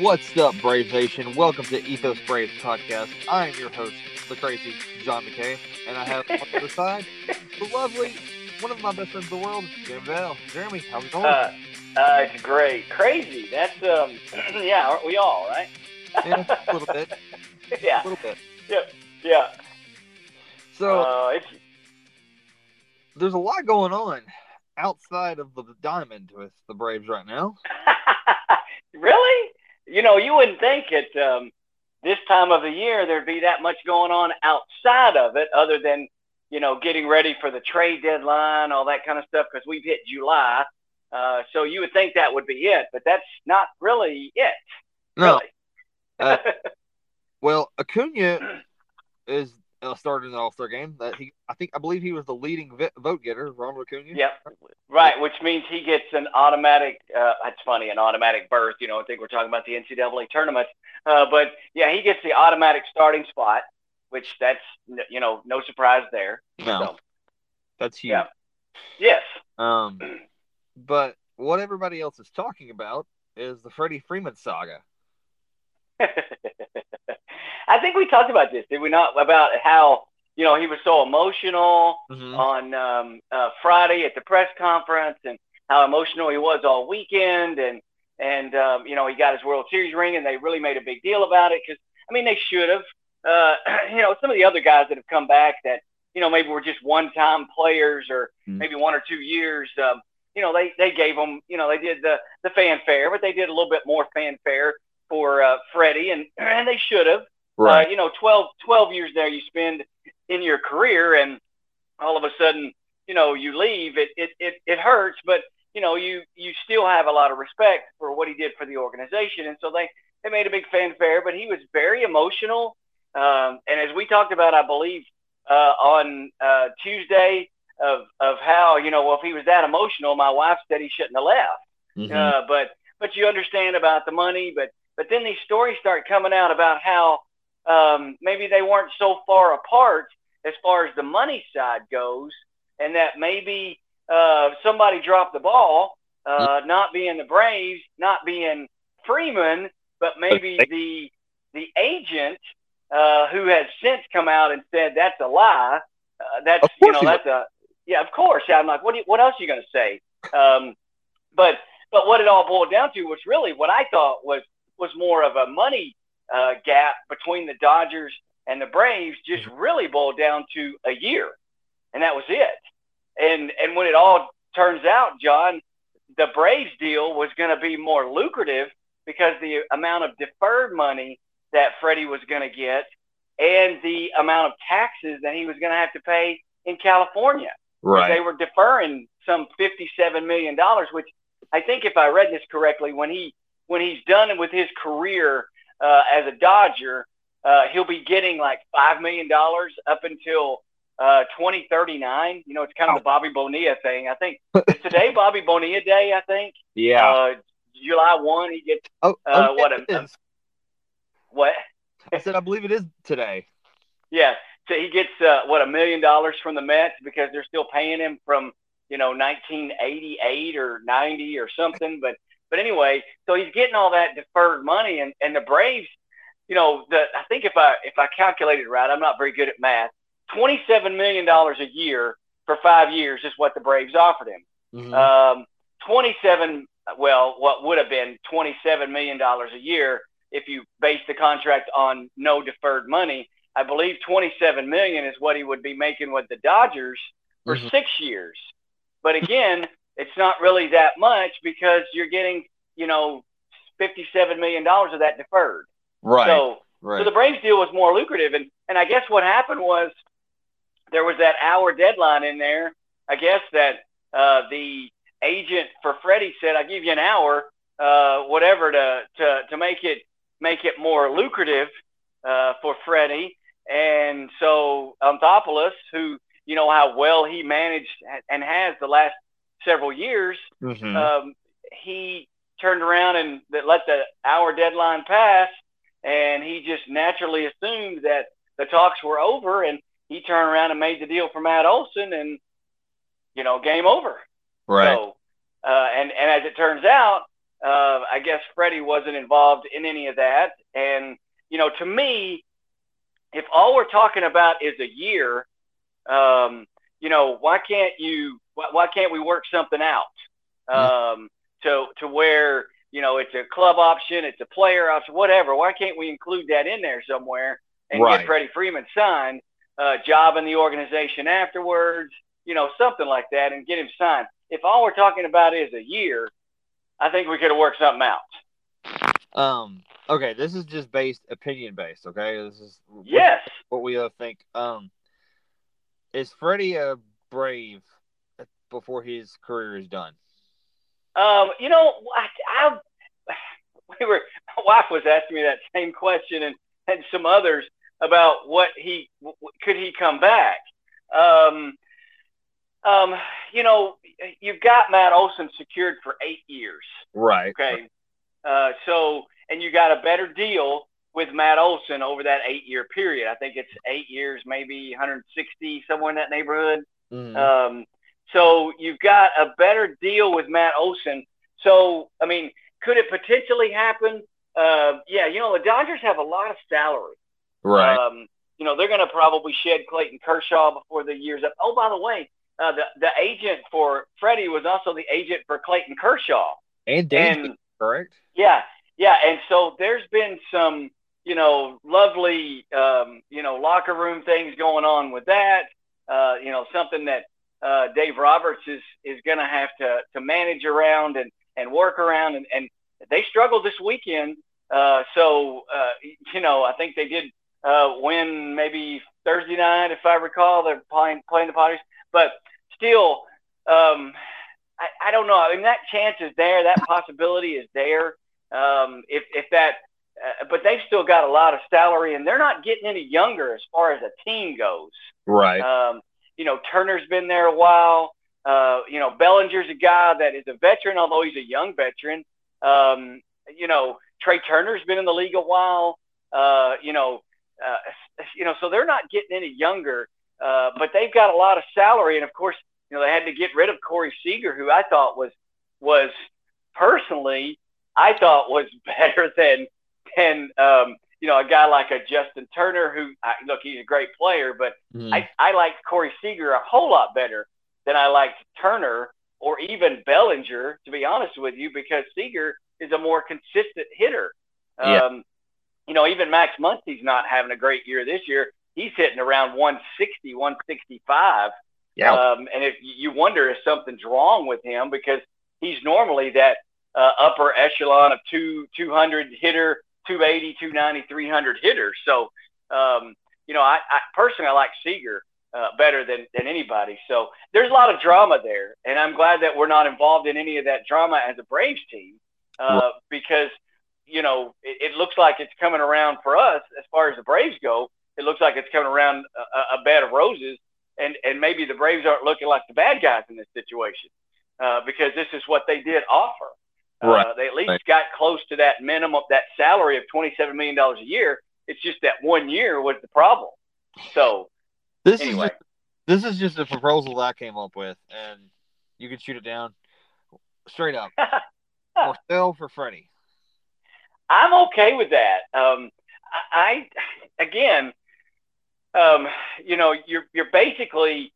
What's up, Brave Nation? Welcome to Ethos Braves podcast. I am your host, the crazy John McKay, and I have on the other side the lovely, one of my best friends in the world, Jim Bell. Jeremy, how's it going? Uh, uh, it's great, crazy. That's um, yeah, aren't we all right? yeah, a little bit. yeah, a little bit. Yeah, yeah. So uh, it's there's a lot going on outside of the diamond with the Braves right now. really, you know, you wouldn't think at um, this time of the year there'd be that much going on outside of it, other than you know getting ready for the trade deadline, all that kind of stuff. Because we've hit July, uh, so you would think that would be it, but that's not really it. No. Really. Uh, well, Acuna is uh, started in the All Star game. That he, I think, I believe he was the leading vi- vote getter, Ronald Acuna. Yep. Right, which means he gets an automatic. Uh, that's funny, an automatic berth. You know, I think we're talking about the NCAA tournament, uh, but yeah, he gets the automatic starting spot, which that's you know no surprise there. No, So, that's huge. yeah. Yes. Um, but what everybody else is talking about is the Freddie Freeman saga. I think we talked about this, did we not? About how you know he was so emotional Mhm. on um, uh, Friday at the press conference, and how emotional he was all weekend, and and um, you know he got his World Series ring, and they really made a big deal about it because I mean they should have. Uh, you know, some of the other guys that have come back that you know maybe were just one-time players or Mhm. maybe one or two years. Um, you know, they they gave them. You know, they did the the fanfare, but they did a little bit more fanfare for uh, Freddie, and and they should have. Uh, you know, 12, 12 years there you spend in your career, and all of a sudden, you know, you leave. It it it, it hurts, but you know, you you still have a lot of respect for what he did for the organization, and so they they made a big fanfare. But he was very emotional, um, and as we talked about, I believe uh, on uh, Tuesday of of how you know, well, if he was that emotional, my wife said he shouldn't have left. Mhm. Uh, but but you understand about the money, but but then these stories start coming out about how um, maybe they weren't so far apart as far as the money side goes, and that maybe uh, somebody dropped the ball, uh, not being the Braves, not being Freeman, but maybe the the agent uh, who has since come out and said that's a lie. Uh, that's you know that's a yeah of course. I'm like what do you, what else are you going to say? Um, but but what it all boiled down to was really what I thought was was more of a money uh, gap between the Dodgers and the Braves. Just really boiled down to a year, and that was it. And and when it all turns out, John, the Braves deal was going to be more lucrative because the amount of deferred money that Freddie was going to get and the amount of taxes that he was going to have to pay in California. Right. They were deferring some fifty-seven million dollars, which I think, if I read this correctly, when he when he's done with his career uh, as a Dodger, uh, he'll be getting like five million dollars up until uh, 2039. You know, it's kind of the Bobby Bonilla thing. I think today Bobby Bonilla Day. I think Yeah. uh, July one. He gets oh, uh, oh, what yeah, a- what? I said I believe it is today. Yeah, so he gets uh, what a million dollars from the Mets because they're still paying him from you know 1988 or 90 or something. But but anyway, so he's getting all that deferred money, and and the Braves, you know, the I think if I if I calculated right, I'm not very good at math. 27 million dollars a year for five years is what the Braves offered him. Mhm. Um, 27, well, what would have been 27 million dollars a year if you base the contract on no deferred money. I believe 27 million is what he would be making with the Dodgers for Mhm. six years. But again, it's not really that much because you're getting, you know, 57 million dollars of that deferred. right. So right. so the Braves deal was more lucrative, and and I guess what happened was there was that hour deadline in there. I guess that uh, the agent for Freddie said, "I'll give you an hour, uh, whatever, to to to make it make it more lucrative uh, for Freddie." And so Anthopoulos, who you know how well he managed and has the last several years, Mhm. um, he turned around and let the hour deadline pass, and he just naturally assumed that the talks were over, and he turned around and made the deal for Matt Olson, and you know, game over. right. So, uh, and and as it turns out, uh, I guess Freddie wasn't involved in any of that. And, you know, to me, if all we're talking about is a year, um, you know, why can't you, why, why, can't we work something out? Um, to, to where, you know, it's a club option, it's a player option, whatever. Why can't we include that in there somewhere and right. get Freddie Freeman signed, uh, job in the organization afterwards, you know, something like that and get him signed. If all we're talking about is a year, I think we could have worked something out. Um. Okay, this is just based opinion based. Okay, this is yes what we uh, think. Um, is Freddie a brave before his career is done? Um, you know, I, I we were my wife was asking me that same question and and some others about what he could he come back. Um, um, you know, you've got Matt Olson secured for eight years. Right. Okay. Uh, so, and you got a better deal with Matt Olson over that eight year period. I think it's eight years, maybe 160, somewhere in that neighborhood. Mm. Um, so you've got a better deal with Matt Olson. So, I mean, could it potentially happen? Uh, yeah, you know, the Dodgers have a lot of salary. Right. Um, you know, they're going to probably shed Clayton Kershaw before the year's up. Oh, by the way, uh, the the agent for Freddie was also the agent for Clayton Kershaw. And Dan, correct? Yeah, yeah. And so there's been some, you know, lovely, um, you know, locker room things going on with that. Uh, you know, something that uh, Dave Roberts is is going to have to to manage around and and work around. And, and they struggled this weekend. Uh, so uh, you know, I think they did uh, win maybe Thursday night, if I recall. They're playing playing the Padres, but still, um, I, I don't know. I mean, that chance is there. That possibility is there. Um, if, if that, uh, but they've still got a lot of salary, and they're not getting any younger as far as a team goes. Right. Um, you know, Turner's been there a while. Uh, you know, Bellinger's a guy that is a veteran, although he's a young veteran. Um, you know, Trea Turner's been in the league a while. Uh, you know, uh, you know, so they're not getting any younger. Uh, but they've got a lot of salary, and of course, you know, they had to get rid of Corey Seager, who I thought was was personally I thought was better than than um, you know a guy like a Justin Turner, who I, look he's a great player, but mm. I I liked Corey Seager a whole lot better than I liked Turner or even Bellinger, to be honest with you, because Seager is a more consistent hitter. Yeah. Um, you know, even Max Muncy's not having a great year this year he's hitting around 160, 165. Yeah. Um, and if you wonder if something's wrong with him because he's normally that uh, upper echelon of two 200 hitter, 280, 290, 300 hitters. So, um, you know, I, I personally I like Seager uh, better than than anybody. So there's a lot of drama there, and I'm glad that we're not involved in any of that drama as a Braves team uh, because you know it, it looks like it's coming around for us as far as the Braves go it looks like it's coming around a, a bed of roses, and and maybe the Braves aren't looking like the bad guys in this situation uh, because this is what they did offer. Uh, right. they at least right. got close to that minimum, that salary of twenty-seven million dollars a year. It's just that one year was the problem. So this anyway. is just, this is just a proposal that I came up with, and you can shoot it down straight up. Marcell for Freddie. I'm okay with that. Um, I, I again, um, you know, you're you're basically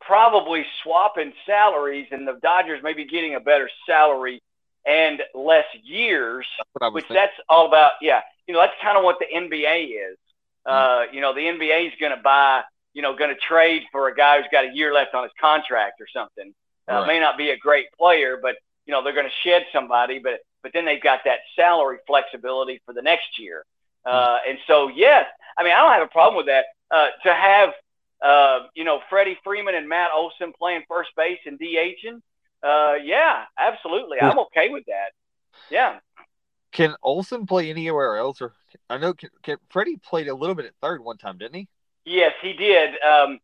probably swapping salaries, and the Dodgers may be getting a better salary and less years, which thinking. that's all about. Yeah, you know, that's kind of what the NBA is. Mm-hmm. Uh, you know, the NBA is going to buy, you know, going to trade for a guy who's got a year left on his contract or something. Uh, right. May not be a great player, but you know, they're going to shed somebody, but but then they've got that salary flexibility for the next year. Uh, and so, yes, I mean, I don't have a problem with that. Uh, to have, uh, you know, Freddie Freeman and Matt Olson playing first base and DHing, uh, yeah, absolutely. I'm okay with that. Yeah. Can Olson play anywhere else? Or I know can, can, Freddie played a little bit at third one time, didn't he? Yes, he did. Um,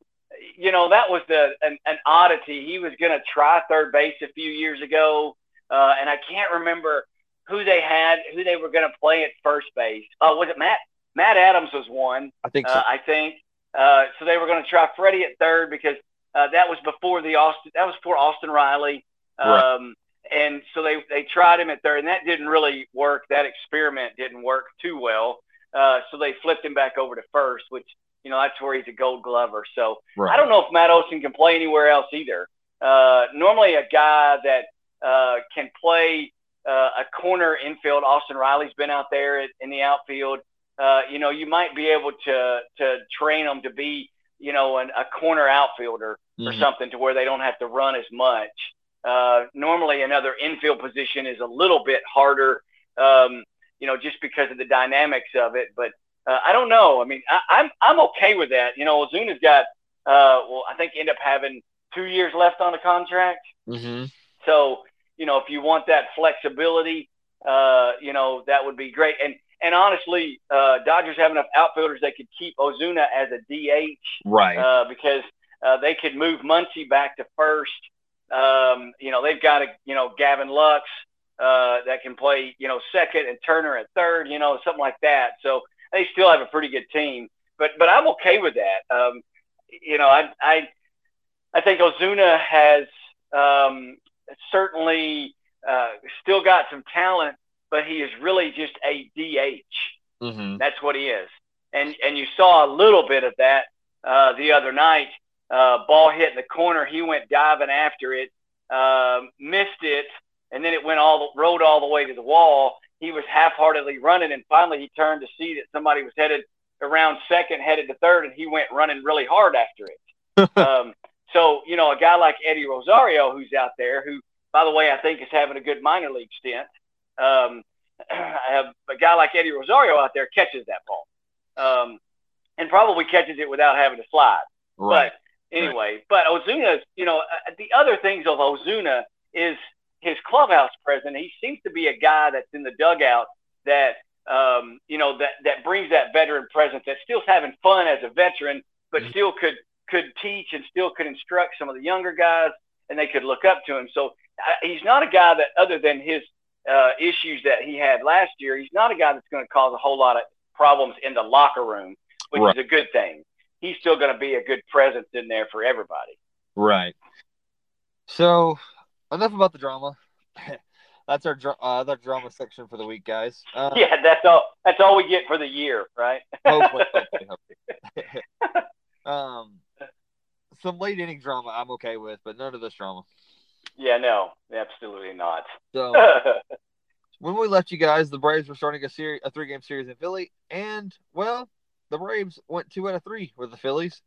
you know, that was the an, an oddity. He was going to try third base a few years ago, uh, and I can't remember who they had, who they were going to play at first base. Uh, was it Matt? Matt Adams was one. I think so. Uh, I think. Uh, so they were going to try Freddie at third because uh, that was before the Austin. That was before Austin Riley. Um, right. and so they they tried him at third, and that didn't really work. That experiment didn't work too well. Uh, so they flipped him back over to first, which you know that's where he's a Gold Glover. So right. I don't know if Matt Olson can play anywhere else either. Uh, normally, a guy that uh, can play uh, a corner infield. Austin Riley's been out there in the outfield. Uh, you know, you might be able to to train him to be, you know, an, a corner outfielder mm-hmm. or something to where they don't have to run as much. Uh, normally, another infield position is a little bit harder, um, you know, just because of the dynamics of it. But uh, I don't know. I mean, I, I'm I'm okay with that. You know, Ozuna's got, uh, well, I think end up having two years left on the contract. Mm-hmm. So, you know, if you want that flexibility, uh, you know, that would be great. And and honestly, uh, Dodgers have enough outfielders they could keep Ozuna as a DH, right? Uh, because uh, they could move Muncy back to first. Um, you know, they've got a you know Gavin Lux uh, that can play you know second and Turner at third. You know, something like that. So they still have a pretty good team. But but I'm okay with that. Um, you know, I I I think Ozuna has um, certainly uh, still got some talent, but he is really just a DH. Mm-hmm. That's what he is. And and you saw a little bit of that uh, the other night. Uh, ball hit in the corner. He went diving after it, uh, missed it, and then it went all the, rode all the way to the wall. He was half-heartedly running, and finally he turned to see that somebody was headed around second, headed to third, and he went running really hard after it. um, so, you know, a guy like Eddie Rosario, who's out there, who, by the way, I think is having a good minor league stint. Um, a guy like Eddie Rosario out there catches that ball, um, and probably catches it without having to slide. Right. But anyway, right. but Ozuna, you know, uh, the other things of Ozuna is his clubhouse presence. He seems to be a guy that's in the dugout that um, you know that that brings that veteran presence. That still's having fun as a veteran, but mm-hmm. still could could teach and still could instruct some of the younger guys, and they could look up to him. So uh, he's not a guy that, other than his uh, issues that he had last year, he's not a guy that's going to cause a whole lot of problems in the locker room, which right. is a good thing. He's still going to be a good presence in there for everybody. Right. So enough about the drama. that's our uh, drama section for the week, guys. Uh, yeah, that's all. That's all we get for the year, right? hopefully, hopefully, hopefully. um, some late inning drama I'm okay with, but none of this drama. Yeah, no, absolutely not. So when we left you guys, the Braves were starting a series, a three game series in Philly, and well, the Braves went two out of three with the Phillies,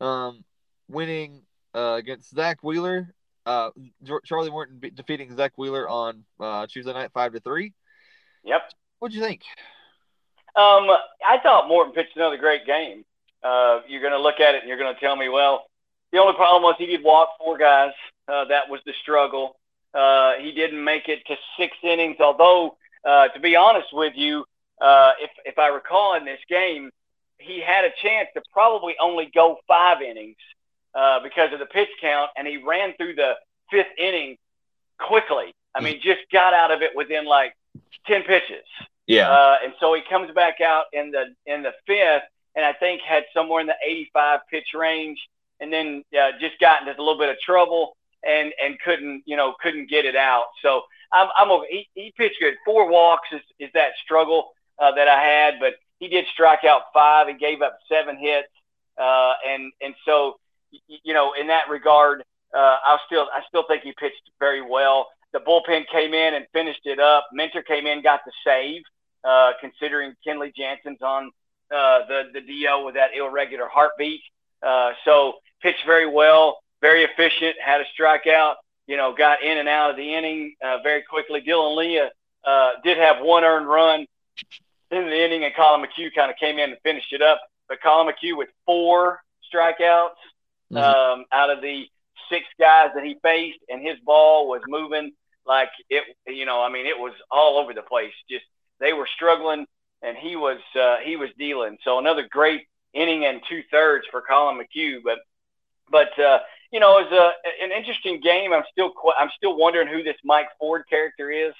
um, winning uh, against Zack Wheeler. Uh, Charlie Morton be- defeating Zack Wheeler on uh, Tuesday night, five to three. Yep. What'd you think? Um, I thought Morton pitched another great game. Uh, you're going to look at it and you're going to tell me, well, the only problem was he did walk four guys. Uh, that was the struggle. Uh, he didn't make it to six innings, although, uh, to be honest with you, uh, if, if I recall in this game, he had a chance to probably only go five innings uh, because of the pitch count, and he ran through the fifth inning quickly. I mean, just got out of it within like 10 pitches. Yeah. Uh, and so he comes back out in the in the fifth, and I think had somewhere in the 85 pitch range and then uh, just got into a little bit of trouble and and couldn't you know couldn't get it out. So I'm I'm. He, he pitched good. Four walks is is that struggle uh, that I had, but he did strike out five and gave up seven hits. Uh, and and so you know in that regard, uh, I still I still think he pitched very well. The bullpen came in and finished it up. Minter came in, got the save, uh, considering Kenley Jansen's on uh, the the DL with that irregular heartbeat. Uh, so pitched very well, very efficient, had a strikeout, you know, got in and out of the inning uh, very quickly. Dylan Lee uh, did have one earned run in the inning, and Collin McHugh kind of came in and finished it up. But Collin McHugh with four strikeouts mm-hmm. um, out of the six guys that he faced, and his ball was moving like it, you know, I mean, it was all over the place. Just they were struggling, and he was uh, he was dealing. So another great inning and two thirds for Collin McHugh. But but uh, you know, it's a an interesting game. I'm still I'm still wondering who this Mike Ford character is.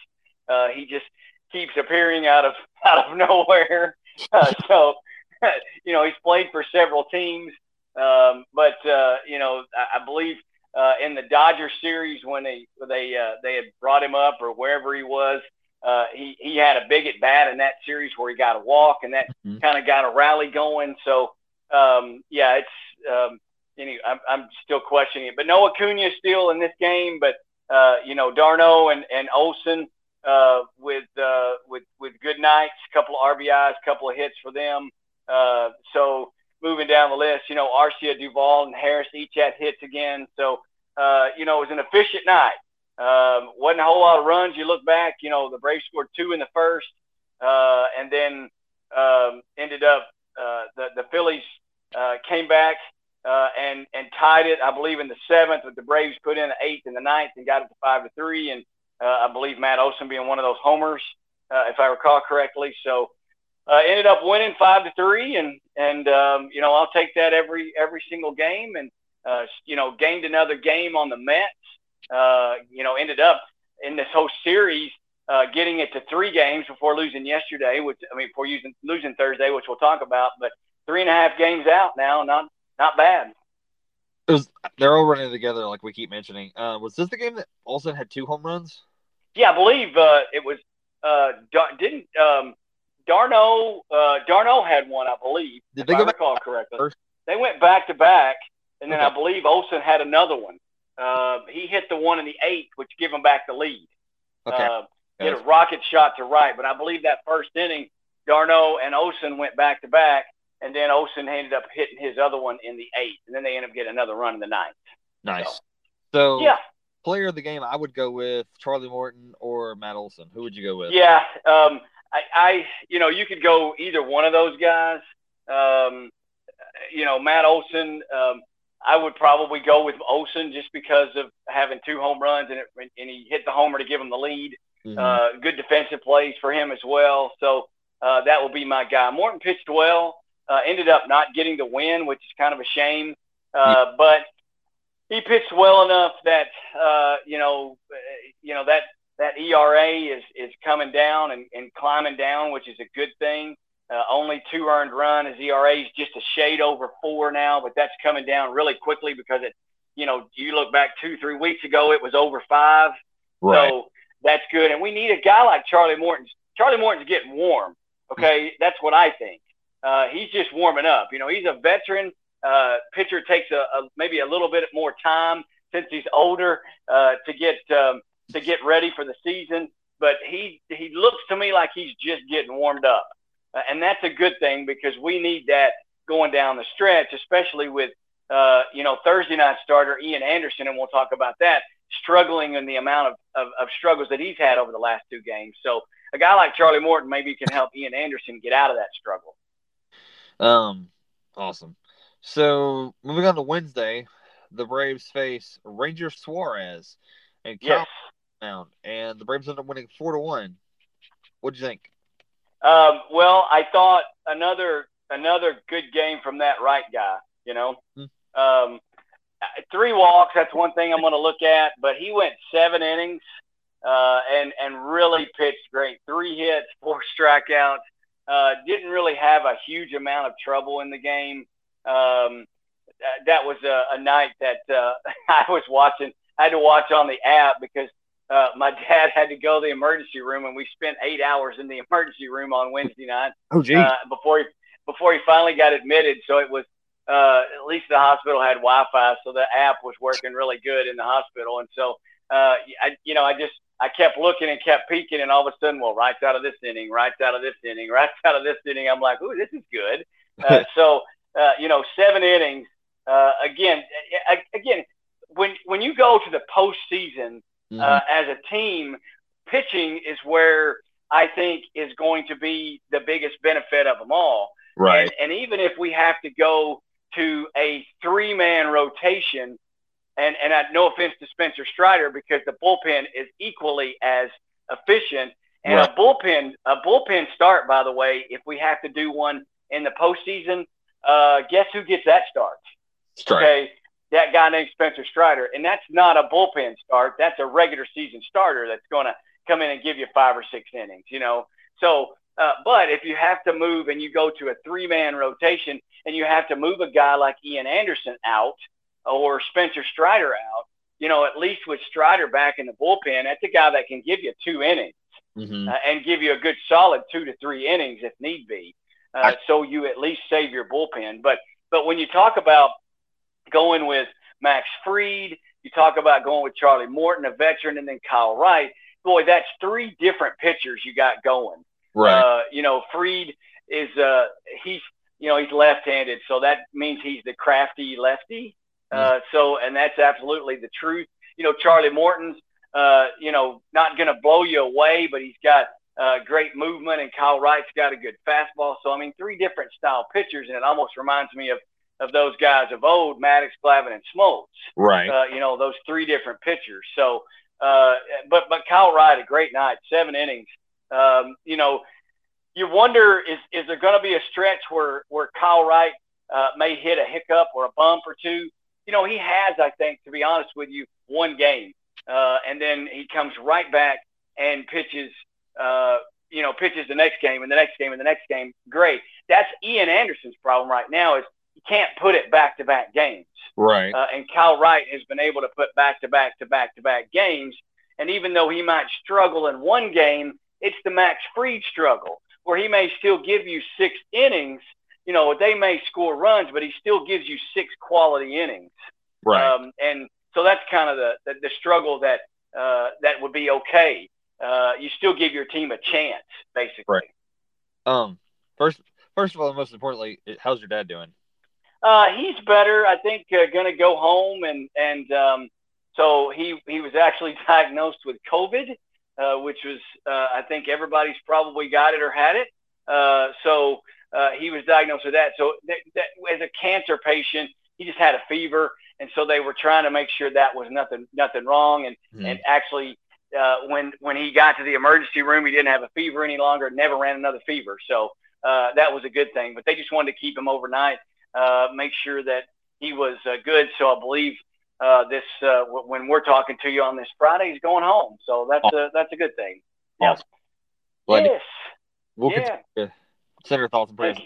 Uh, he just keeps appearing out of out of nowhere. Uh, so you know, he's played for several teams. Um, but uh, you know, I, I believe uh, in the Dodger series when they they uh, they had brought him up or wherever he was. Uh, he he had a big at bat in that series where he got a walk and that mm-hmm. kind of got a rally going. So um, yeah, it's um, I'm, I'm still questioning it. But Noah Acuna is still in this game, but uh, you know d'Arnaud and and Olson uh, with uh, with with good nights, a couple of RBIs, a couple of hits for them. Uh, so moving down the list, you know Arcia, Duvall, and Harris each had hits again. So uh, you know it was an efficient night. Um, wasn't a whole lot of runs. You look back, you know the Braves scored two in the first, uh, and then um, ended up uh, the the Phillies uh, came back uh, and and tied it, I believe, in the seventh. But the Braves put in the eighth and the ninth and got it to five to three. And uh, I believe Matt Olson being one of those homers, uh, if I recall correctly. So uh, ended up winning five to three, and and um, you know I'll take that every every single game, and uh, you know gained another game on the Mets. Uh, you know ended up in this whole series. Uh, getting it to three games before losing yesterday, which I mean, before using, losing Thursday, which we'll talk about. But three and a half games out now, not not bad. It was they're all running together like we keep mentioning. Uh, was this the game that Olson had two home runs? Yeah, I believe uh, it was. Uh, didn't um, d'Arnaud uh, d'Arnaud had one, I believe. Did they go I recall back correctly? First? They went back to back, and then okay. I believe Olson had another one. Uh, he hit the one in the eighth, which gave him back the lead. Okay. Uh, hit a rocket shot to right, but I believe that first inning, d'Arnaud and Olson went back to back, and then Olson ended up hitting his other one in the eighth, and then they ended up getting another run in the ninth. Nice. So, so yeah, player of the game, I would go with Charlie Morton or Matt Olson. Who would you go with? Yeah, um, I, I, you know, you could go either one of those guys. Um, you know, Matt Olson. Um, I would probably go with Olson just because of having two home runs and, it, and he hit the homer to give him the lead. Mm-hmm. Uh, good defensive plays for him as well. So uh, that will be my guy. Morton pitched well. Uh, ended up not getting the win, which is kind of a shame. Uh, but he pitched well enough that uh, you know, you know that that ERA is is coming down and, and climbing down, which is a good thing. Uh, only two earned run. His ERA is just a shade over four now, but that's coming down really quickly because it, you know, you look back two three weeks ago, it was over five. Right. So that's good, and we need a guy like Charlie Morton. Charlie Morton's getting warm. Okay, that's what I think uh, he's just warming up. You know, he's a veteran. Uh, pitcher takes a, a, maybe a little bit more time since he's older uh, to get um, to get ready for the season. But he he looks to me like he's just getting warmed up, uh, and that's a good thing because we need that going down the stretch, especially with uh, you know Thursday night starter Ian Anderson, and we'll talk about that struggling in the amount of, of, of struggles that he's had over the last two games. So a guy like Charlie Morton maybe can help Ian Anderson get out of that struggle. Um, awesome. So moving on to Wednesday, the Braves face Ranger Suarez and Kyle yes. and the Braves end up winning four to one. What do you think? Um, well, I thought another another good game from that right guy. You know, mm-hmm. um, three walks. That's one thing I'm going to look at. But he went seven innings uh, and and really pitched great. Three hits, four strikeouts. Uh, didn't really have a huge amount of trouble in the game. Um, that was a, a night that uh, I was watching. I had to watch on the app because uh, my dad had to go to the emergency room, and we spent eight hours in the emergency room on Wednesday night. Oh, gee. Uh, before he before he finally got admitted. So it was uh, at least the hospital had Wi-Fi, so the app was working really good in the hospital. And so, uh, I, you know, I just I kept looking and kept peeking, and all of a sudden, well, right out of this inning, right out of this inning, right out of this inning, I'm like, ooh, this is good. Uh, so, uh, you know, seven innings. Uh, again, again, when when you go to the postseason mm-hmm. uh, as a team, pitching is where I think is going to be the biggest benefit of them all. Right. And, and even if we have to go to a three man rotation and and I, no offense to Spencer Strider because the bullpen is equally as efficient. And right. a bullpen a bullpen start, by the way, if we have to do one in the postseason, uh, guess who gets that start? Strider. Okay, that guy named Spencer Strider, and that's not a bullpen start. That's a regular season starter that's going to come in and give you five or six innings. You know, so. Uh, but if you have to move and you go to a three-man rotation and you have to move a guy like Ian Anderson out, or Spencer Strider out, you know, at least with Strider back in the bullpen, that's a guy that can give you two innings mm-hmm. uh, and give you a good solid two to three innings if need be. Uh, I, so you at least save your bullpen. But but when you talk about going with Max Fried, you talk about going with Charlie Morton, a veteran, and then Kyle Wright. Boy, that's three different pitchers you got going. Right. Uh, you know, Fried is uh he's you know he's left-handed, so that means he's the crafty lefty. Uh, so and that's absolutely the truth. You know, Charlie Morton's uh, you know not going to blow you away, but he's got uh, great movement, and Kyle Wright's got a good fastball. So I mean, three different style pitchers, and it almost reminds me of of those guys of old, Maddux, Glavine, and Smoltz. Right. Uh, you know, those three different pitchers. So, uh, but but Kyle Wright, a great night, seven innings. Um, you know, you wonder is is there going to be a stretch where where Kyle Wright uh, may hit a hiccup or a bump or two? You know, he has, I think, to be honest with you, one game, uh, and then he comes right back and pitches. Uh, you know, pitches the next game and the next game and the next game. Great. That's Ian Anderson's problem right now. Is you can't put it back to back games. Right. Uh, and Kyle Wright has been able to put back to back to back to back games. And even though he might struggle in one game, it's the Max Fried struggle where he may still give you six innings. You know, they may score runs, but he still gives you six quality innings. Right. Um, and so that's kind of the, the, the struggle that uh, that would be okay. Uh, you still give your team a chance, basically. Right. Um. First, first of all, and most importantly, how's your dad doing? Uh, he's better. I think uh, going to go home and and um, so he he was actually diagnosed with COVID, uh, which was uh, I think everybody's probably got it or had it. Uh, so uh, he was diagnosed with that. So that, that, as a cancer patient, he just had a fever, and so they were trying to make sure that was nothing nothing wrong. And mm. and actually, uh, when when he got to the emergency room, he didn't have a fever any longer. Never ran another fever. So uh, that was a good thing. But they just wanted to keep him overnight uh, make sure that he was uh, good. So I believe uh, this uh, w- when we're talking to you on this Friday, he's going home. So that's a that's a good thing. Awesome. Yeah. yes. We'll yeah. Send our thoughts and prayers.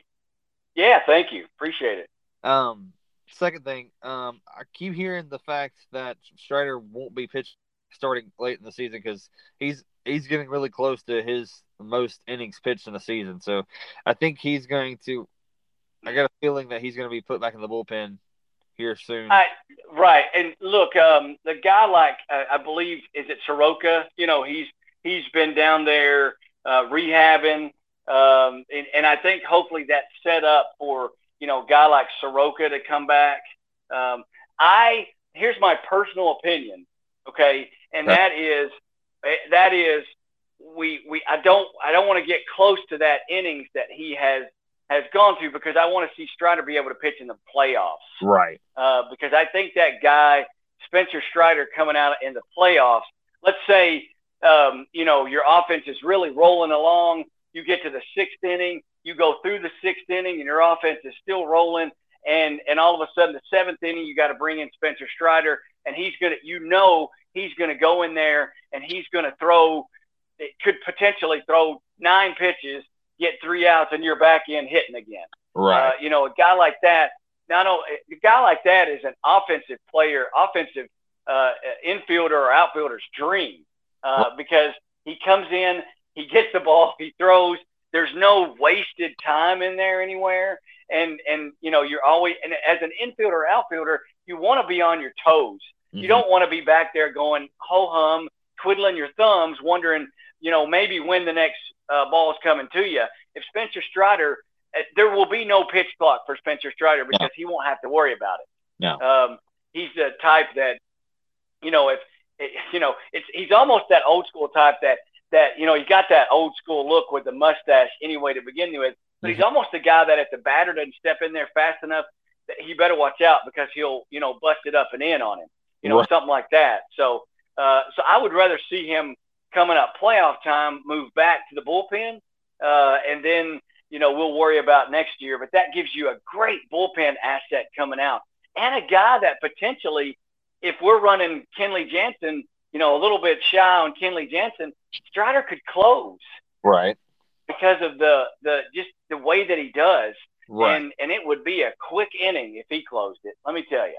Yeah, thank you. Appreciate it. Um, second thing, um, I keep hearing the fact that Strider won't be pitched starting late in the season because he's he's getting really close to his most innings pitched in the season. So I think he's going to I got a feeling that he's going to be put back in the bullpen here soon. I, right, and look, um, the guy like uh, I believe is it Soroka. You know, he's he's been down there uh, rehabbing, um, and, and I think hopefully that's set up for you know a guy like Soroka to come back. Um, I here's my personal opinion, okay, and okay. that is eh, that is we we I don't I don't want to get close to that innings that he has has gone through because I want to see Strider be able to pitch in the playoffs. Right. Uh, because I think that guy, Spencer Strider, coming out in the playoffs, let's say, um, you know, your offense is really rolling along. You get to the sixth inning, you go through the sixth inning, and your offense is still rolling. And, and all of a sudden, the seventh inning, you got to bring in Spencer Strider, and he's going to, you know, he's going to go in there and he's going to throw, it could potentially throw nine pitches get three outs and you're back in hitting again. Right. Uh, you know, a guy like that, not only a guy like that is an offensive player, offensive uh, infielder or outfielder's dream uh, because he comes in, he gets the ball, he throws. There's no wasted time in there anywhere, and and you know you're always and as an infielder or outfielder, you want to be on your toes. Mm-hmm. You don't want to be back there going ho hum, twiddling your thumbs, wondering you know maybe when the next uh, balls coming to you. If Spencer Strider, uh, there will be no pitch clock for Spencer Strider because he won't have to worry about it. No. Um, he's the type that, you know, if you know, it's he's almost that old school type that that you know he got that old school look with the mustache anyway to begin with. But he's mm-hmm. almost the guy that if the batter doesn't step in there fast enough, that he better watch out because he'll you know bust it up and in on him, you know, something like that. So uh, so I would rather see him coming up playoff time, move back to the bullpen, uh, and then you know we'll worry about next year. But that gives you a great bullpen asset coming out, and a guy that potentially, if we're running Kenley Jansen, you know, a little bit shy on Kenley Jansen, Strider could close, right? Because of the the just the way that he does, right. and and it would be a quick inning if he closed it. Let me tell you.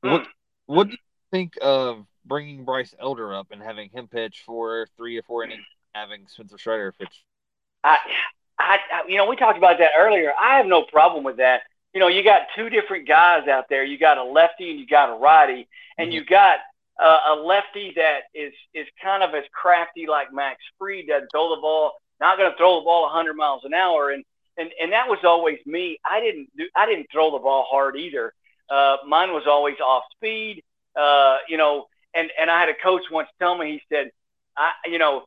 What mm. What do you think of bringing Bryce Elder up and having him pitch for three or four innings, having Spencer Strider pitch? I, I, you know, we talked about that earlier. I have no problem with that. You know, you got two different guys out there. You got a lefty and you got a righty, and mm-hmm. you got uh, a lefty that is is kind of as crafty like Max Fried doesn't throw the ball, not going to throw the ball 100 miles an hour, and and and that was always me. I didn't do I didn't throw the ball hard either. Uh, mine was always off speed. Uh, you know, and and I had a coach once tell me he said, I you know,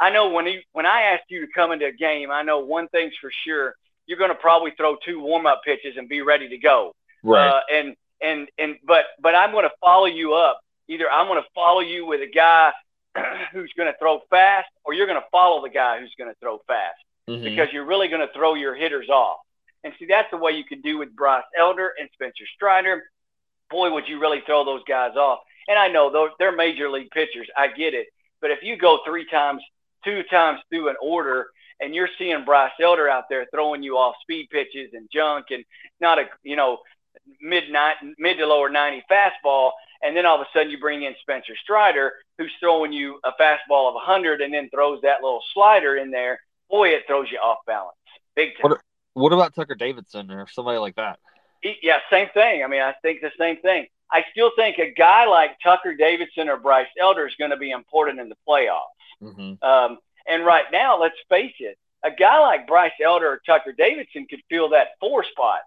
I know when he when I asked you to come into a game, I know one thing's for sure. You're going to probably throw two warm up pitches and be ready to go. Right. Uh, and and and but but I'm going to follow you up. Either I'm going to follow you with a guy who's going to throw fast, or you're going to follow the guy who's going to throw fast mm-hmm. because you're really going to throw your hitters off. And see, that's the way you could do with Bryce Elder and Spencer Strider. Boy, would you really throw those guys off. And I know they're major league pitchers. I get it. But if you go three times, two times through an order, and you're seeing Bryce Elder out there throwing you off speed pitches and junk and not a, you know, mid mid to lower 90 fastball, and then all of a sudden you bring in Spencer Strider, who's throwing you a fastball of 100 and then throws that little slider in there. Boy, it throws you off balance, big time. What, what about Tucker Davidson or somebody like that? He, yeah, same thing. I mean, I think the same thing. I still think a guy like Tucker Davidson or Bryce Elder is going to be important in the playoffs. Mm-hmm. Um, and right now, let's face it, a guy like Bryce Elder or Tucker Davidson could fill that four spot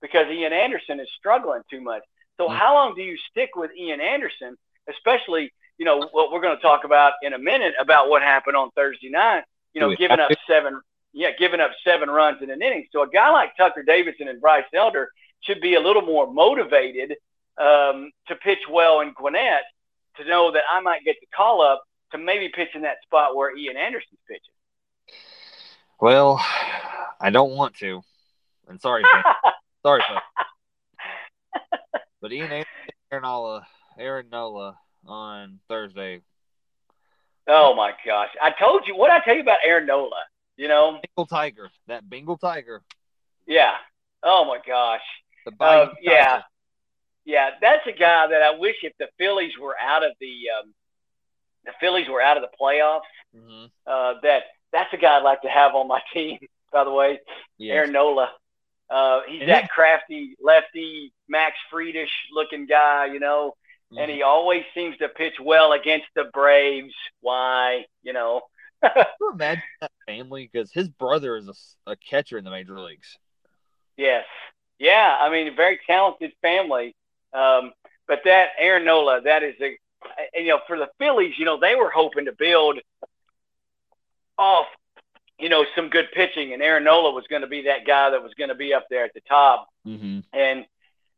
because Ian Anderson is struggling too much. So mm-hmm. how long do you stick with Ian Anderson, especially, you know, what we're going to talk about in a minute about what happened on Thursday night, you know, giving up seven, yeah, giving up seven runs in an inning. So a guy like Tucker Davidson and Bryce Elder should be a little more motivated um, to pitch well in Gwinnett to know that I might get the call up to maybe pitch in that spot where Ian Anderson's pitching. Well, I don't want to. I'm sorry. sorry, but Ian Aaron Nola, Aaron Nola on Thursday. Oh my gosh! I told you what I tell you about Aaron Nola. You know, Bengal Tiger, that Bengal Tiger. Yeah. Oh my gosh. The uh, yeah. Yeah, that's a guy that I wish if the Phillies were out of the um, the Phillies were out of the playoffs, mm-hmm. uh, that that's a guy I'd like to have on my team. By the way, yes. Aaron Nola. Uh, he's and that crafty lefty, Max Friedish looking guy, you know, mm-hmm. and he always seems to pitch well against the Braves. Why, you know? you imagine that family because his brother is a, a catcher in the major leagues. Yes, yeah. I mean, a very talented family. Um, but that Aaron Nola, that is a, you know, for the Phillies, you know, they were hoping to build off, you know, some good pitching, and Aaron Nola was going to be that guy that was going to be up there at the top. Mm-hmm. And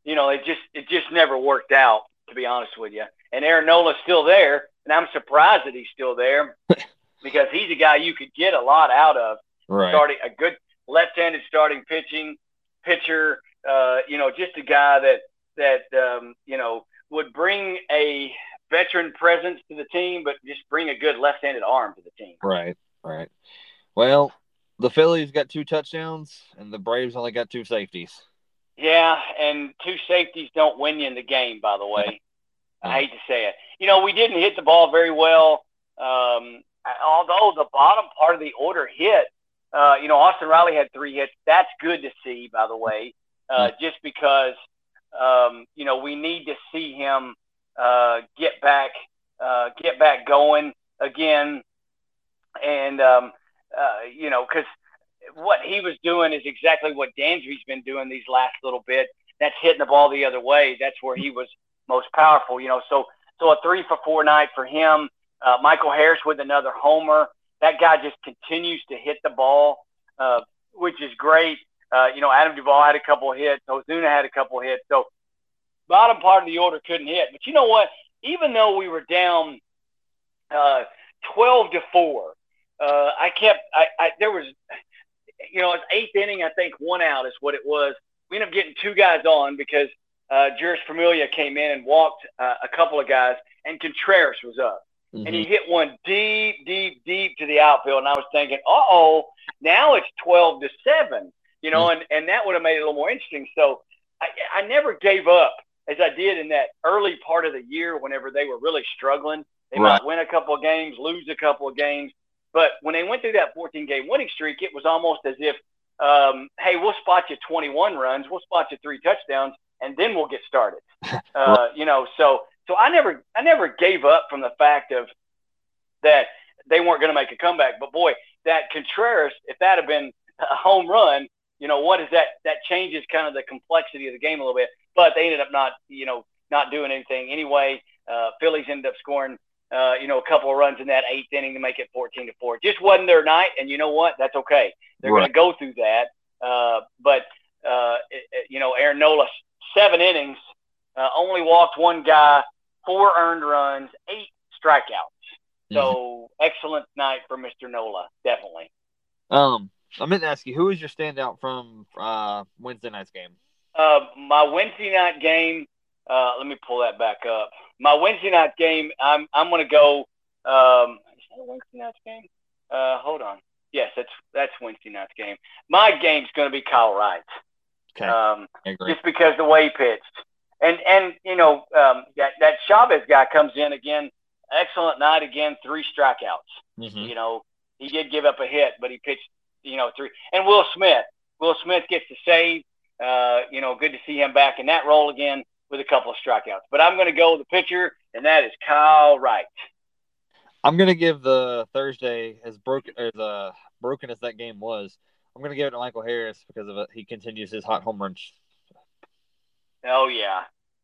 you know, it just it just never worked out, to be honest with you. And Aaron Nola's still there, and I'm surprised that he's still there because he's a guy you could get a lot out of. Right. Starting a good left-handed starting pitching pitcher, uh, you know, just a guy that that um, you know would bring a veteran presence to the team, but just bring a good left-handed arm to the team. Right, right. Well, the Phillies got two touchdowns, and the Braves only got two safeties. Yeah, and two safeties don't win you in the game. By the way, I hate to say it. You know, we didn't hit the ball very well. Um, although the bottom part of the order hit, uh, you know, Austin Riley had three hits. That's good to see, by the way, uh, just because um, you know, we need to see him uh, get back, uh, get back going again, and um, uh, you know, because what he was doing is exactly what Dansby's been doing these last little bit. That's hitting the ball the other way. That's where he was most powerful. You know, so so a three for four night for him. Uh, Michael Harris with another homer. That guy just continues to hit the ball, uh, which is great. Uh, you know, Adam Duvall had a couple of hits. Ozuna had a couple of hits. So bottom part of the order couldn't hit. But you know what? Even though we were down uh, 12 to 4, uh, I kept, I, I, there was, you know, it's eighth inning, I think one out is what it was. We ended up getting two guys on because uh, Jeurys Familia came in and walked uh, a couple of guys, and Contreras was up. Mm-hmm. And he mm-hmm. hit one deep, deep, deep to the outfield. And I was thinking, uh oh, now it's 12 to 7 you know, and, and that would have made it a little more interesting. So I, I never gave up as I did in that early part of the year whenever they were really struggling. They right. might win a couple of games, lose a couple of games. But when they went through that 14 game winning streak, it was almost as if, um, hey, we'll spot you 21 runs, we'll spot you three touchdowns, and then we'll get started. Uh, you know, so so I never I never gave up from the fact of that they weren't going to make a comeback. But boy, that Contreras, if that had been a home run, you know, what is that? That changes kind of the complexity of the game a little bit. But they ended up not, you know, not doing anything anyway. Uh, Phillies ended up scoring, uh, you know, a couple of runs in that eighth inning to make it 14 to four. Just wasn't their night, and you know what? That's okay. They're right. going to go through that. Uh, but uh, it, it, you know, Aaron Nola, seven innings, uh, only walked one guy, four earned runs, eight strikeouts. So mm-hmm. excellent night for Mr. Nola, definitely. Um, I meant to ask you, who was your standout from uh, Wednesday night's game? Uh, my Wednesday night game. Uh, let me pull that back up. My Wednesday night game. I'm I'm going to go. Um, is that Wednesday night game? Uh, hold on. Yes, that's that's Wednesday night's game. My game's going to be Kyle Wright. Okay. Um, just because the way he pitched, and and you know um, that that Chavez guy comes in again. Excellent night again. Three strikeouts. Mm-hmm. You know he did give up a hit, but he pitched you know, three. And Will Smith, Will Smith gets to save. Uh, you know, good to see him back in that role again with a couple of strikeouts. But I'm going to go with the pitcher, and that is Kyle Wright. I'm going to give the Thursday as broken as uh, broken as that game was. I'm going to give it to Michael Harris because of it. He continues his hot home runs. Oh yeah,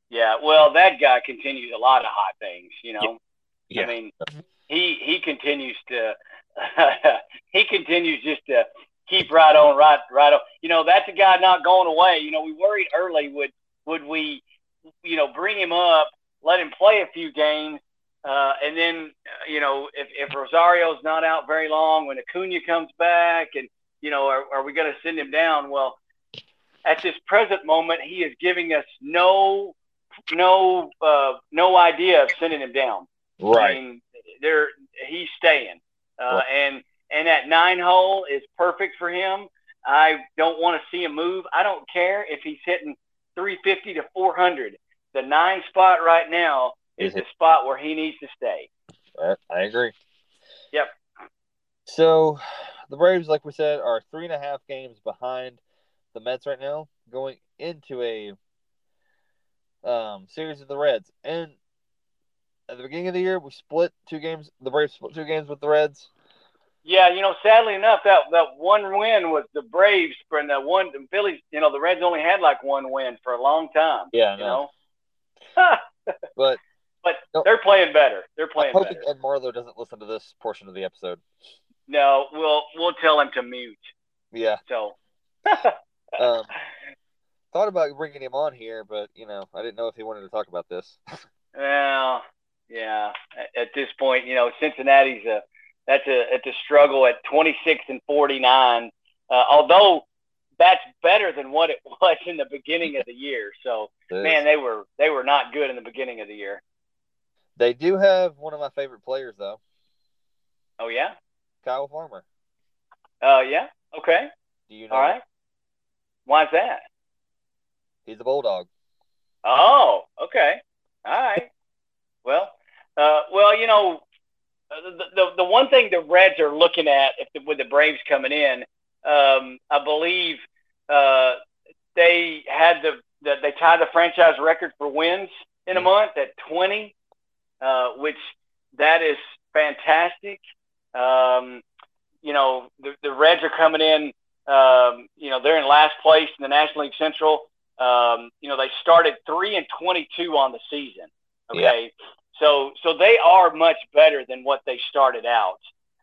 yeah. Well, that guy continues a lot of hot things. You know, yeah. I mean, he he continues to he continues just to keep right on, right, right on. You know, that's a guy not going away. You know, we worried early would would we, you know, bring him up, let him play a few games, uh, and then uh, you know, if, if Rosario's not out very long, when Acuna comes back, and you know, are, are we going to send him down? Well, at this present moment, he is giving us no no uh, no idea of sending him down. Right. I mean, there he's staying. Uh, and and that nine hole is perfect for him. I don't want to see him move. I don't care if he's hitting 350 to 400. The nine spot right now is the spot where he needs to stay. I agree. Yep. So the Braves, like we said, are three and a half games behind the Mets right now, going into a um, series of the Reds. And at the beginning of the year, we split two games. The Braves split two games with the Reds. Yeah, you know, sadly enough, that that one win was the Braves, and the one the Phillies. You know, the Reds only had like one win for a long time. Yeah, you know. but but no, they're playing better. They're playing I'm hoping better. Ed Marlowe doesn't listen to this portion of the episode. No, we'll we'll tell him to mute. Yeah. So. um, thought about bringing him on here, but you know, I didn't know if he wanted to talk about this. well, yeah. At, at this point, you know, Cincinnati's a that's a it's a struggle at 26 and 49. Uh, although that's better than what it was in the beginning of the year. So man, they were they were not good in the beginning of the year. They do have one of my favorite players though. Oh yeah, Kyle Farmer. Oh uh, yeah. Okay. Do you know? All right. Why's that? He's a bulldog. Oh, okay. All right. Well, uh, well, you know, the, the, the one thing the Reds are looking at if the, with the Braves coming in, um, I believe uh, they had the, the they tied the franchise record for wins in a mm-hmm. month at 20, uh, which that is fantastic. Um, you know, the, the Reds are coming in. Um, you know, they're in last place in the National League Central. Um, you know, they started three and 22 on the season. Okay. Yeah. So so they are much better than what they started out.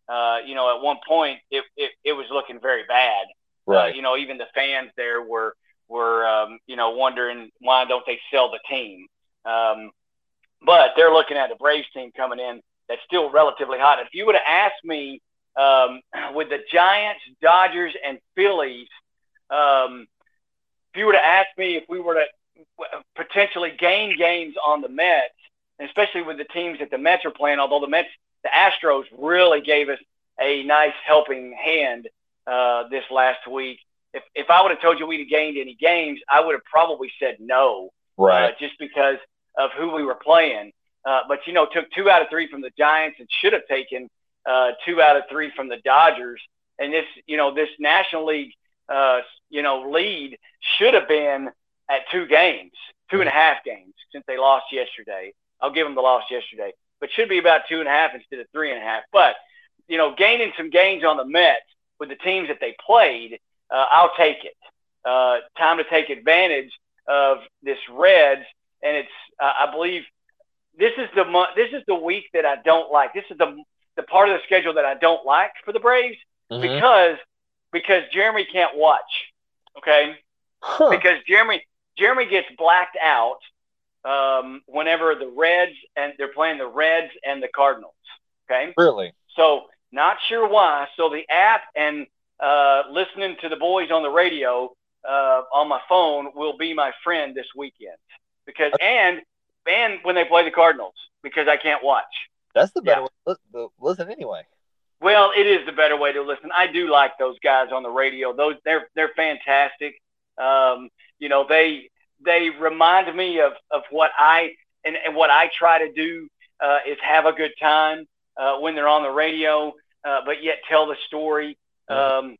Uh, you know, at one point it, it, it was looking very bad. Uh, right. Uh, you know, even the fans there were were um, you know wondering why don't they sell the team. Um, but they're looking at a Braves team coming in that's still relatively hot. If you would have asked me um, with the Giants, Dodgers, and Phillies, um, if you would have asked me if we were to potentially gain games on the Mets, especially with the teams that the Mets are playing. Although the Mets, the Astros really gave us a nice helping hand uh, this last week. If, if I would have told you we'd have gained any games, I would have probably said no. right? Uh, just because of who we were playing. Uh, but you know, took two out of three from the Giants and should have taken uh, two out of three from the Dodgers. And this, you know, this National League, uh, you know, lead should have been at two games, two and a half games since they lost yesterday. I'll give them the loss yesterday, but should be about two and a half instead of three and a half. But you know, gaining some gains on the Mets with the teams that they played, uh, I'll take it. Uh, time to take advantage of this Reds, and it's uh, I believe this is the month. This is the week that I don't like. This is the the part of the schedule that I don't like for the Braves mm-hmm. because because Jeremy can't watch. Okay, huh. because Jeremy Jeremy gets blacked out um, whenever the Reds and they're playing the Reds and the Cardinals. Okay, really. So not sure why. So the app and uh, listening to the boys on the radio uh, on my phone will be my friend this weekend because and and when they play the Cardinals because I can't watch. That's the better yeah. way to listen anyway. Well, it is the better way to listen. I do like those guys on the radio. Those they're they're fantastic. Um, you know, they they remind me of of what I and, and what I try to do uh, is have a good time uh, when they're on the radio, uh, but yet tell the story. Mm-hmm. Um,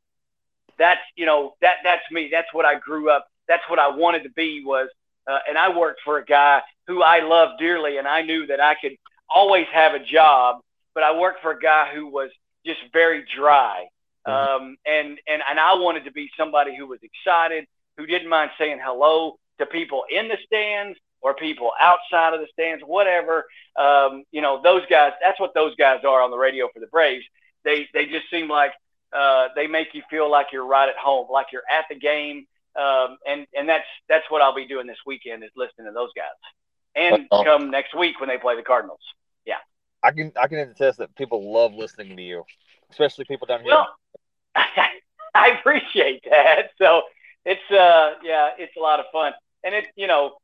that's you know that that's me. That's what I grew up. That's what I wanted to be was. Uh, and I worked for a guy who I loved dearly, and I knew that I could always have a job. But I worked for a guy who was just very dry, mm-hmm. um, and and and I wanted to be somebody who was excited, who didn't mind saying hello to people in the stands or people outside of the stands, whatever. Um, you know, those guys. That's what those guys are on the radio for the Braves. They they just seem like uh, they make you feel like you're right at home, like you're at the game. Um, and and that's that's what I'll be doing this weekend is listening to those guys, and come next week when they play the Cardinals. Yeah, I can I can attest that people love listening to you, especially people down here. Well, I appreciate that. So it's uh yeah, it's a lot of fun, and it you know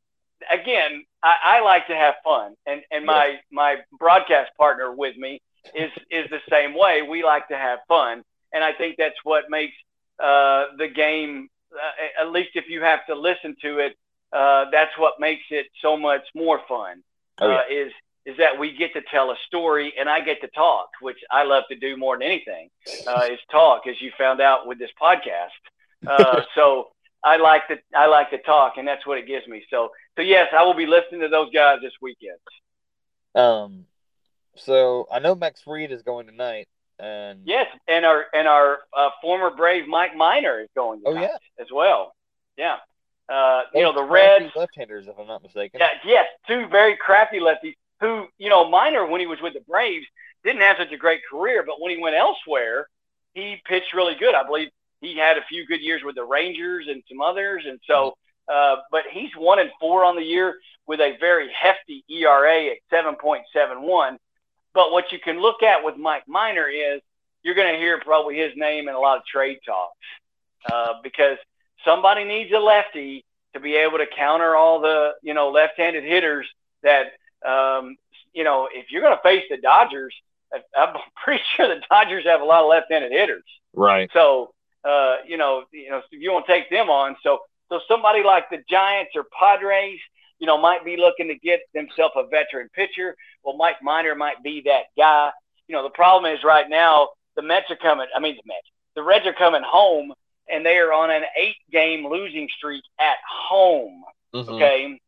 again I, I like to have fun, and and my yes. my broadcast partner with me is is the same way. We like to have fun, and I think that's what makes uh, the game. Uh, at least if you have to listen to it, uh, that's what makes it so much more fun. Oh, yeah. Uh, is is that we get to tell a story and I get to talk, which I love to do more than anything. Uh, is talk, as you found out with this podcast. Uh, so I like to I like to talk, and that's what it gives me. So so yes, I will be listening to those guys this weekend. Um, so I know Max Fried is going tonight. And yes, and our and our uh, former Brave Mike Minor is going. Oh yeah, as well. Yeah, uh, you know the Reds left-handers, if I'm not mistaken. Yeah, yes, two very crafty lefties. Who you know, Minor when he was with the Braves didn't have such a great career, but when he went elsewhere, he pitched really good. I believe he had a few good years with the Rangers and some others, and so. Uh, but he's one and four on the year with a very hefty ERA at 7.71. But what you can look at with Mike Minor is you're going to hear probably his name in a lot of trade talks uh, because somebody needs a lefty to be able to counter all the you know left-handed hitters that um, you know if you're going to face the Dodgers, I'm pretty sure the Dodgers have a lot of left-handed hitters. Right. So uh, you know you know you want to take them on, so so somebody like the Giants or Padres you know, might be looking to get themselves a veteran pitcher. Well, Mike Minor might be that guy. You know, the problem is right now the Mets are coming. I mean, the Mets, the Reds are coming home, and they are on an eight-game losing streak at home. Mm-hmm. Okay,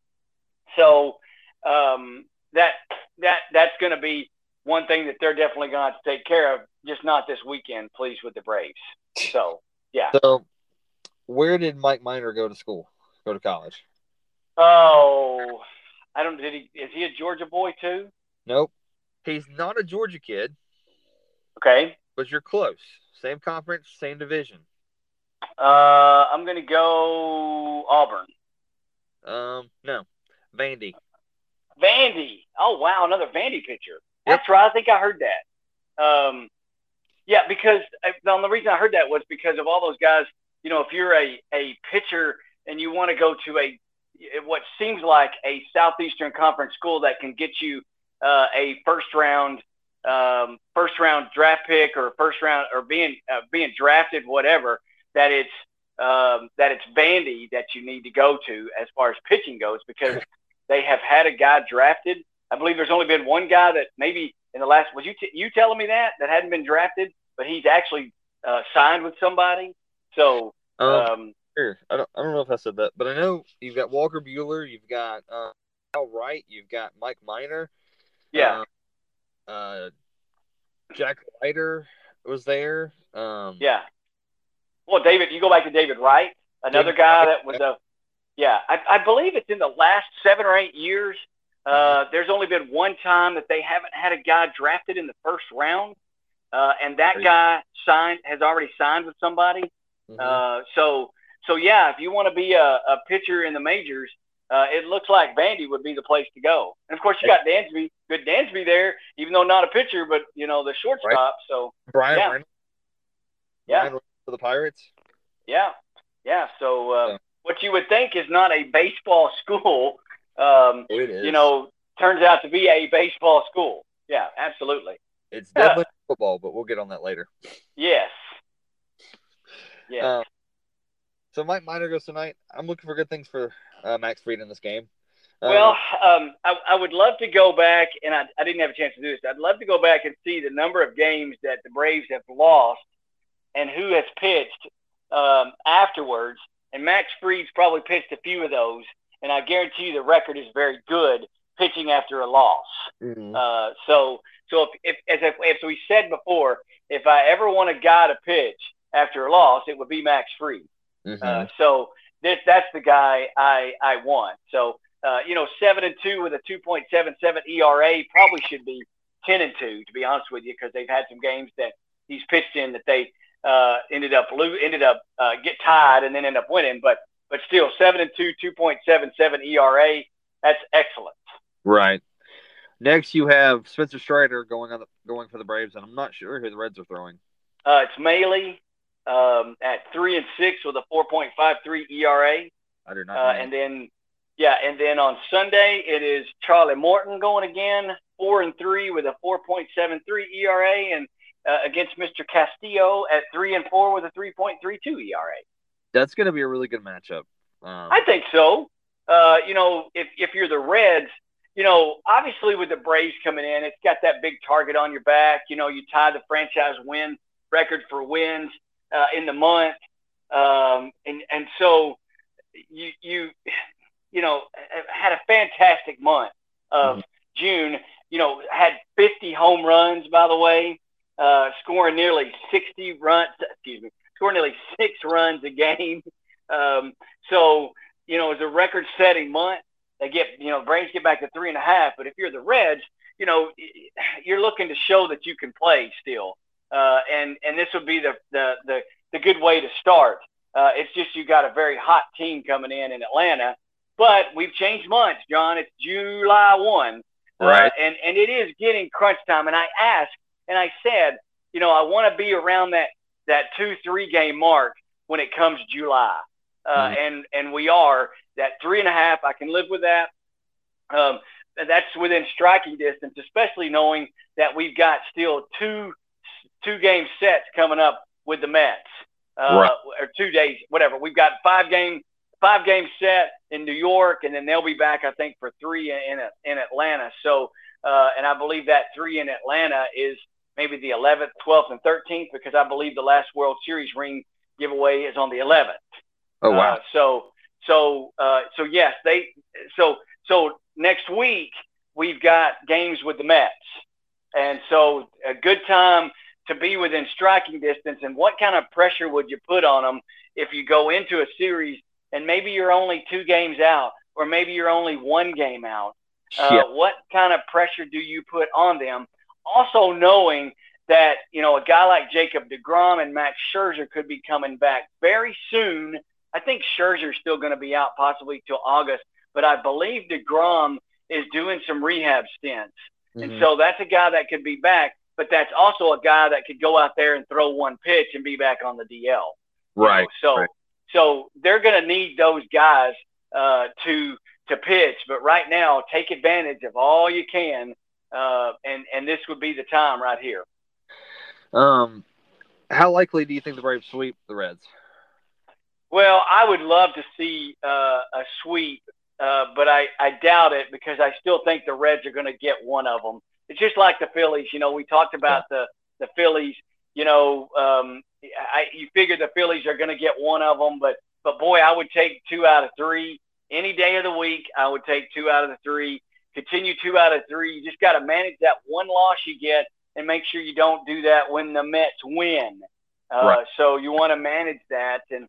so um, that that that's going to be one thing that they're definitely going to have to take care of. Just not this weekend, please, with the Braves. So yeah. So, where did Mike Minor go to school? Go to college? Oh, I don't. Did he? Is he a Georgia boy too? Nope. He's not a Georgia kid. Okay. But you're close. Same conference, same division. Uh, I'm gonna go Auburn. Um, no, Vandy. Vandy. Oh wow, another Vandy pitcher. That's yep. right. I think I heard that. Um, yeah, because uh, the reason I heard that was because of all those guys. You know, if you're a a pitcher and you want to go to a what seems like a Southeastern Conference school that can get you uh, a first round um, first round draft pick or first round or being uh, being drafted, whatever. That it's um, that it's Vandy that you need to go to as far as pitching goes because they have had a guy drafted. I believe there's only been one guy that maybe in the last was you t- you telling me that that hadn't been drafted, but he's actually uh, signed with somebody. So um, um, sure. I don't I don't know if I said that, but I know you've got Walker Buehler, you've got uh, Kyle Wright, you've got Mike Minor, yeah, uh, uh Jack Leiter was there. Um, yeah. Well, David, you go back to David Wright, another David guy Wright, that was a yeah. I, I believe it's in the last seven or eight years uh, mm-hmm. there's only been one time that they haven't had a guy drafted in the first round, uh, and that guy signed has already signed with somebody. Mm-hmm. Uh, so so yeah, if you want to be a, a pitcher in the majors, uh, it looks like Vandy would be the place to go. And of course, you got Dansby, good Dansby there, even though not a pitcher, but you know the shortstop. Right. So Brian, yeah, yeah, for the Pirates. Yeah, yeah. So uh, yeah. what you would think is not a baseball school um, you know, turns out to be a baseball school. Yeah, absolutely. It's definitely football, but we'll get on that later. Yes. Yeah. Uh, so Mike Minor goes tonight. I'm looking for good things for uh, Max Fried in this game. Uh, well, um, I, I, would love to go back, and I, I, didn't have a chance to do this. I'd love to go back and see the number of games that the Braves have lost and who has pitched um, afterwards. And Max Fried's probably pitched a few of those and I guarantee you the record is very good pitching after a loss. Mm-hmm. Uh, so, so if, if as if, we said before, if I ever want a guy to pitch after a loss, it would be Max Fried. Mm-hmm. Uh, so this that's the guy I I want. So uh, you know, seven and two with a two point seven seven ERA probably should be ten and two to be honest with you because they've had some games that he's pitched in that they uh, ended up lo- ended up uh, get tied and then end up winning. But but still seven and two, two point seven seven ERA. That's excellent. Right. Next, you have Spencer Strider going on the, going for the Braves, and I'm not sure who the Reds are throwing. Uh, it's Mahle um, at three and six with a 4.53 ERA. I do not. Uh, and then, yeah, and then on Sunday it is Charlie Morton going again, four and three with a 4.73 ERA, and uh, against Mr. Castillo at three and four with a 3.32 ERA that's going to be a really good matchup. Um, I think so. Uh, you know, if if you're the Reds, you know, obviously with the Braves coming in, it's got that big target on your back. You know, you tie the franchise win record for wins uh, in the month, um, and and so you you you know had a fantastic month of mm-hmm. June. You know, had 50 home runs, by the way, uh, scoring nearly 60 runs. Excuse me, scoring nearly six runs a game. Um, so, you know, it was a record setting month. They get, you know, Braves get back to three and a half. But if you're the Reds, you know, you're looking to show that you can play still. Uh, and, and this would be the, the, the, the good way to start. Uh, it's just you got a very hot team coming in in Atlanta. But we've changed months, John. It's July 1. Uh, right. Uh, and, and it is getting crunch time. And I asked, and I said, you know, I want to be around that that two three game mark when it comes July, uh, mm-hmm. and and we are that three and a half. I can live with that. Um, that's within striking distance, especially knowing that we've got still two two game sets coming up with the Mets, uh, right. or two days, whatever. We've got five game five game set in New York, and then they'll be back, I think, for three in in Atlanta. So, uh, and I believe that three in Atlanta is maybe the 11th, 12th, and 13th because I believe the last World Series ring giveaway is on the 11th. Oh wow! Uh, so so uh, so yes, they so so next week we've got games with the Mets, and so a good time to be within striking distance. And what kind of pressure would you put on them if you go into a series and maybe you're only two games out, or maybe you're only one game out? Uh, yeah. What kind of pressure do you put on them? also knowing that you know a guy like Jacob deGrom and Max Scherzer could be coming back very soon. I think Scherzer's still going to be out possibly till August, but I believe deGrom is doing some rehab stints, mm-hmm. and so that's a guy that could be back. But that's also a guy that could go out there and throw one pitch and be back on the DL. Right. So right. so they're going to need those guys uh, to to pitch. But right now, take advantage of all you can uh, and and this would be the time right here. Um, how likely do you think the Braves sweep the Reds? Well, I would love to see uh, a sweep, uh, but I, I doubt it because I still think the Reds are going to get one of them. It's just like the Phillies. You know, we talked about the the Phillies. You know, um, I, you figure the Phillies are going to get one of them, but but boy, I would take two out of three any day of the week. I would take two out of the three. Continue two out of three. You just got to manage that one loss you get and make sure you don't do that when the Mets win. Uh, right. So you want to manage that, and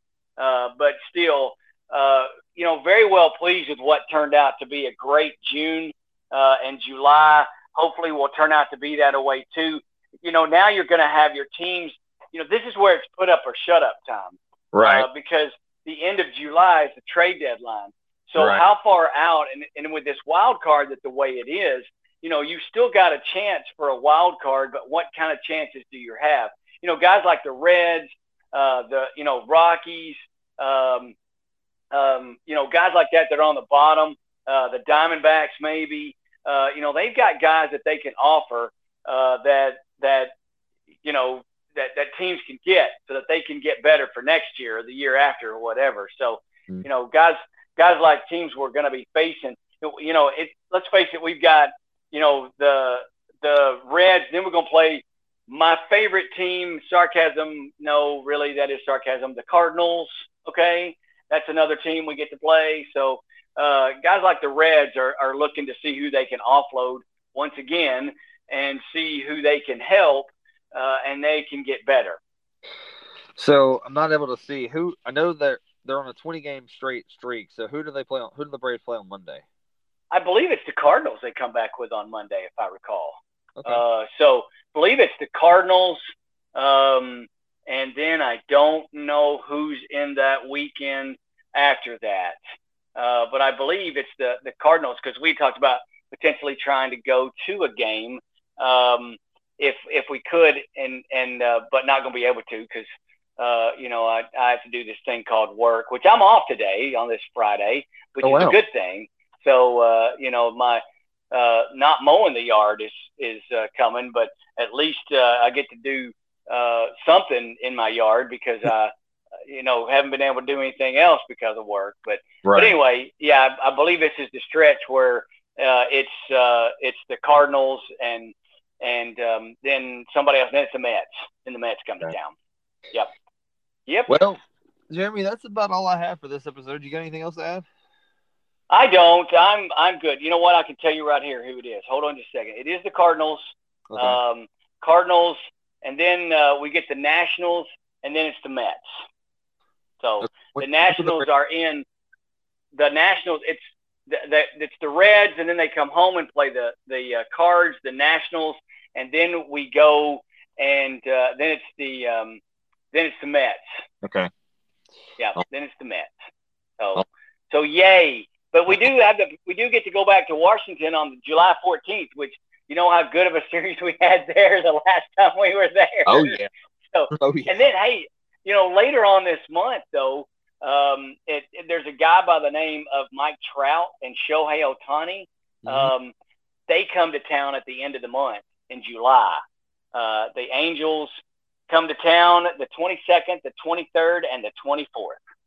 but still, uh, you know, very well pleased with what turned out to be a great June uh, and July. Hopefully, will turn out to be that away too. You know, now you're going to have your teams. You know, this is where it's put up or shut up time, right? Uh, because the end of July is the trade deadline. So right. how far out? And, and with this wild card that the way it is, you know, you've still got a chance for a wild card, but what kind of chances do you have? You know, guys like the Reds, uh, the you know Rockies, um, um, you know, guys like that that are on the bottom, uh, the Diamondbacks maybe. Uh, you know, they've got guys that they can offer uh, that that you know that that teams can get so that they can get better for next year or the year after or whatever. So, mm-hmm. you know, guys guys like teams we're going to be facing. You know, it. Let's face it, we've got you know the the Reds. Then we're going to play my favorite team. Sarcasm. No, really, that is sarcasm. The Cardinals. Okay, that's another team we get to play. So uh, guys like the Reds are, are looking to see who they can offload once again and see who they can help uh, and they can get better. So I'm not able to see who. I know they're they're on a 20 game straight streak. So who do they play on? Who do the Braves play on Monday? I believe it's the Cardinals they come back with on Monday, if I recall. Okay. Uh, so believe it's the Cardinals, um, and then I don't know who's in that weekend after that. Uh, but I believe it's the the Cardinals because we talked about potentially trying to go to a game. Um, if if we could and and uh, but not going to be able to because uh, you know I, I have to do this thing called work, which I'm off today on this Friday, which oh, is a good thing. So uh, you know my uh, not mowing the yard is is uh, coming, but at least uh, I get to do uh, something in my yard because I you know haven't been able to do anything else because of work. But right. but anyway, yeah, I, I believe this is the stretch where uh, it's uh, it's the Cardinals and and um, then somebody else. Then it's the Mets, and the Mets come okay. to town. Yep. Yep. Well, Jeremy, that's about all I have for this episode. You got anything else to add? I don't. I'm I'm good. You know what? I can tell you right here who it is. Hold on just a second. It is the Cardinals. Okay. Um, Cardinals, and then uh, we get the Nationals, and then it's the Mets. So the Nationals are in. The Nationals. It's the, the, it's the Reds, and then they come home and play the the uh, Cards, the Nationals, and then we go and uh, then it's the um, then it's the Mets. Okay. Yeah, oh. then it's the Mets. So oh. so yay! But we do have the we do get to go back to Washington on July 14th, which you know how good of a series we had there the last time we were there. Oh yeah. So oh, yeah. and then hey, you know later on this month though, um, it, it, there's a guy by the name of Mike Trout and Shohei Ohtani. Mm-hmm. Um, they come to town at the end of the month in July. Uh, the Angels come to town the 22nd, the 23rd, and the 24th.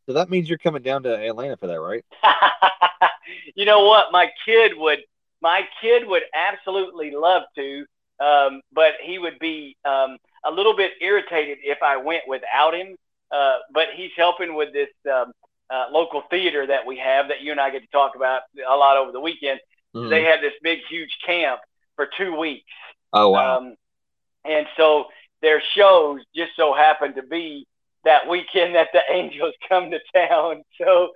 So that means you're coming down to Atlanta for that, right? you know what? My kid would. My kid would absolutely love to, um, but he would be um, a little bit irritated if I went without him. Uh, but he's helping with this um, uh, local theater that we have that you and I get to talk about a lot over the weekend. Mm-hmm. They have this big, huge camp for two weeks. Oh wow! Um, and so their shows just so happen to be that weekend that the Angels come to town. So,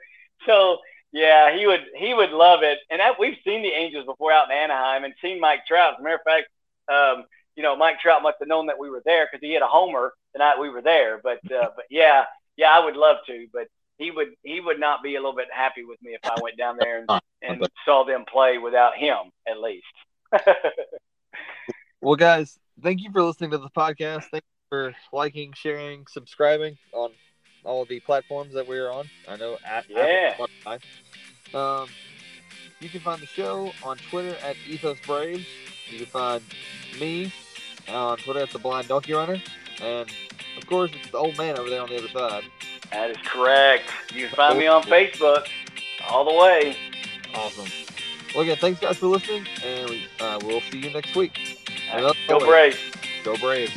so yeah, he would he would love it. And that, we've seen the Angels before out in Anaheim and seen Mike Trout. As a matter of fact, um, you know, Mike Trout must have known that we were there because he hit a homer the night we were there. But uh, but yeah, yeah, I would love to, but he would he would not be a little bit happy with me if I went down there and, and saw them play without him at least. well, guys, thank you for listening to the podcast. Thank for liking, sharing, subscribing on all the platforms that we're on. I know at yeah. Um, you can find the show on Twitter at Ethos Braves. You can find me on Twitter at the Blind Donkey Runner, and of course it's the old man over there on the other side. That is correct. You can find me on Facebook all the way. Awesome. Well, again, thanks guys for listening, and we, uh, we'll see you next week. Go Braves. Go Braves.